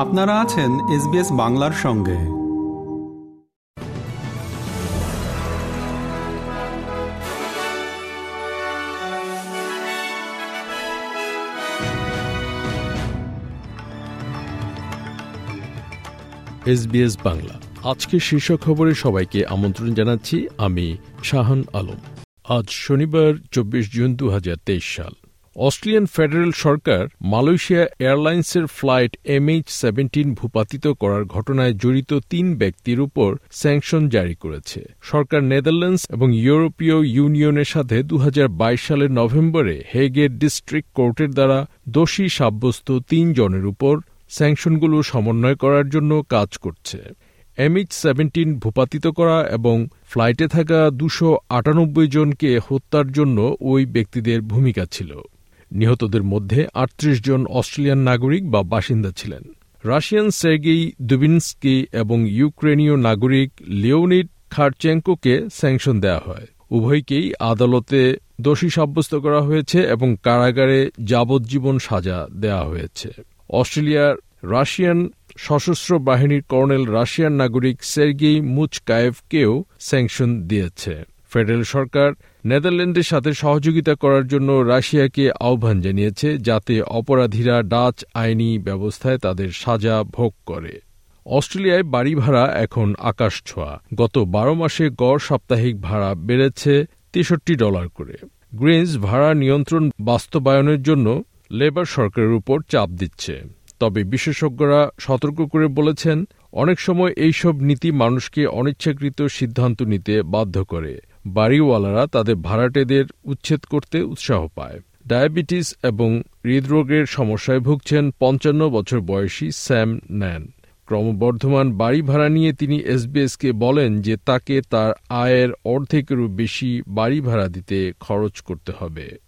আপনারা আছেন এসবিএস বাংলার সঙ্গে। এসবিএস বাংলা। আজকে শীর্ষ খবরে সবাইকে আমন্ত্রণ জানাচ্ছি আমি শাহান আলম। আজ শনিবার, চব্বিশ জুন দু হাজার তেইশ সাল। অস্ট্রেলিয়ান ফেডারেল সরকার মালয়েশিয়া এয়ারলাইন্সের ফ্লাইট এমএইচ সেভেন্টিন ভূপাতিত করার ঘটনায় জড়িত তিন ব্যক্তির উপর স্যাংশন জারি করেছে। সরকার নেদারল্যান্ডস এবং ইউরোপীয় ইউনিয়নের সাথে দু হাজার বাইশ সালের নভেম্বরে হেগের ডিস্ট্রিক্ট কোর্টের দ্বারা দোষী সাব্যস্ত তিন জনের উপর স্যাংশনগুলো সমন্বয় করার জন্য কাজ করছে। এমএইচ সেভেন্টিন ভূপাতিত করা এবং ফ্লাইটে থাকা দুশো আটানব্বই জনকে হত্যার জন্য ওই ব্যক্তিদের ভূমিকা ছিল। নিহতদের মধ্যে আটত্রিশ জন অস্ট্রেলিয়ান নাগরিক বা বাসিন্দা ছিলেন। রাশিয়ান সের্গেই দুবিনস্কি এবং ইউক্রেনীয় নাগরিক লিওনিড খারচেঙ্কোকে স্যাংশন দেওয়া হয়। উভয়কেই আদালতে দোষী সাব্যস্ত করা হয়েছে এবং কারাগারে যাবজ্জীবন সাজা দেওয়া হয়েছে। অস্ট্রেলিয়ার রাশিয়ান সশস্ত্র বাহিনীর কর্নেল রাশিয়ান নাগরিক সের্গেই মুচকায়েভকেও স্যাংশন দিয়েছে। ফেডারেল সরকার নেদারল্যান্ডের সাথে সহযোগিতা করার জন্য রাশিয়াকে আহ্বান জানিয়েছে, যাতে অপরাধীরা ডাচ আইনি ব্যবস্থায় তাদের সাজা ভোগ করে। অস্ট্রেলিয়ায় বাড়ি ভাড়া এখন আকাশ ছোঁয়া। গত বারো মাসে গড় সাপ্তাহিক ভাড়া বেড়েছে তেষট্টি ডলার করে। গ্রিনস ভাড়া নিয়ন্ত্রণ বাস্তবায়নের জন্য লেবার সরকারের উপর চাপ দিচ্ছে। তবে বিশেষজ্ঞরা সতর্ক করে বলেছেন, অনেক সময় এইসব নীতি মানুষকে অনিচ্ছাকৃত সিদ্ধান্ত নিতে বাধ্য করে। বাড়িওয়ালারা তাদের ভাড়াটেদের উচ্ছেদ করতে উৎসাহ পায়। ডায়াবেটিস এবং হৃদরোগের সমস্যায় ভুগছেন পঞ্চান্ন বছর বয়সী স্যাম ন্যান। ক্রমবর্ধমান বাড়ি ভাড়া নিয়ে তিনি এসবিএসকে বলেন যে তাকে তার আয়ের অর্ধেকেরও বেশি বাড়ি ভাড়া দিতে খরচ করতে হবে।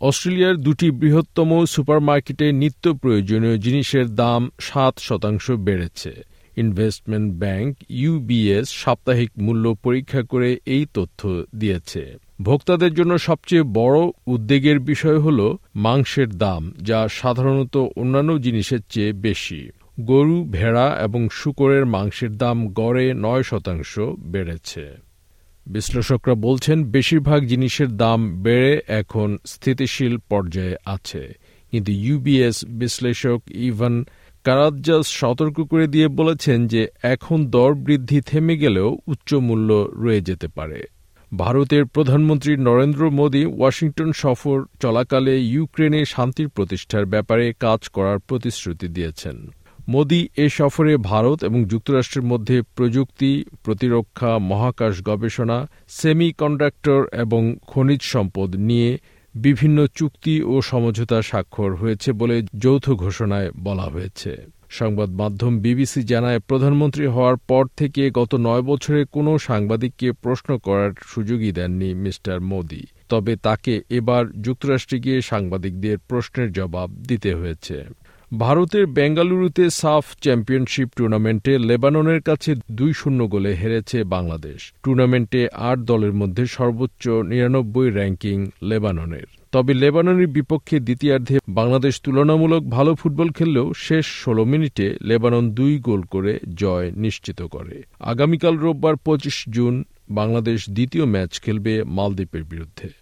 অস্ট্রেলিয়ার দুটি বৃহত্তম সুপারমার্কেটে নিত্য প্রয়োজনীয় জিনিসের দাম সাত শতাংশ বেড়েছে। ইনভেস্টমেন্ট ব্যাংক ইউবিএস সাপ্তাহিক মূল্য পরীক্ষা করে এই তথ্য দিয়েছে। ভোক্তাদের জন্য সবচেয়ে বড় উদ্বেগের বিষয় হল মাংসের দাম, যা সাধারণত অন্যান্য জিনিসের চেয়ে বেশি। গরু, ভেড়া এবং শুকরের মাংসের দাম গড়ে নয় শতাংশ বেড়েছে। বিশ্লেষকরা বলছেন, বেশিরভাগ জিনিসের দাম বেড়ে এখন স্থিতিশীল পর্যায়ে আছে। কিন্তু ইউবিএস বিশ্লেষক ইভান কারাজ্জাস সতর্ক করে দিয়ে বলেছেন যে এখন দর বৃদ্ধি থেমে গেলেও উচ্চ মূল্য রয়ে যেতে পারে। ভারতের প্রধানমন্ত্রী নরেন্দ্র মোদী ওয়াশিংটন সফর চলাকালে ইউক্রেনে শান্তির প্রতিষ্ঠার ব্যাপারে কাজ করার প্রতিশ্রুতি দিয়েছেন। মোদি এ সফরে ভারত এবং যুক্তরাষ্ট্রের মধ্যে প্রযুক্তি, প্রতিরক্ষা, মহাকাশ গবেষণা সেমি কন্ডাক্টর এবং খনিজ সম্পদ নিয়ে বিভিন্ন চুক্তি ও সমঝোতা স্বাক্ষর হয়েছে বলে যৌথ ঘোষণায় বলা হয়েছে। সংবাদ মাধ্যম বিবিসি জানায়, প্রধানমন্ত্রী হওয়ার পর থেকে গত নয় বছরে কোনো সাংবাদিককে প্রশ্ন করার সুযোগই দেননি মিস্টার মোদি। তবে তাকে এবার যুক্তরাষ্ট্রে গিয়ে সাংবাদিকদের প্রশ্নের জবাব দিতে হয়েছে। ভারতের বেঙ্গালুরুতে সাফ চ্যাম্পিয়নশিপ টুর্নামেন্টে লেবাননের কাছে দুই শূন্য গোলে হেরেছে বাংলাদেশ। টুর্নামেন্টে আট দলের মধ্যে সর্বোচ্চ নিরানব্বই র্যাঙ্কিং লেবাননের। তবে লেবাননের বিপক্ষে দ্বিতীয়ার্ধে বাংলাদেশ তুলনামূলক ভালো ফুটবল খেললেও শেষ ষোলো মিনিটে লেবানন দুই গোল করে জয় নিশ্চিত করে। আগামীকাল রোববার পঁচিশ জুন বাংলাদেশ দ্বিতীয় ম্যাচ খেলবে মালদ্বীপের বিরুদ্ধে।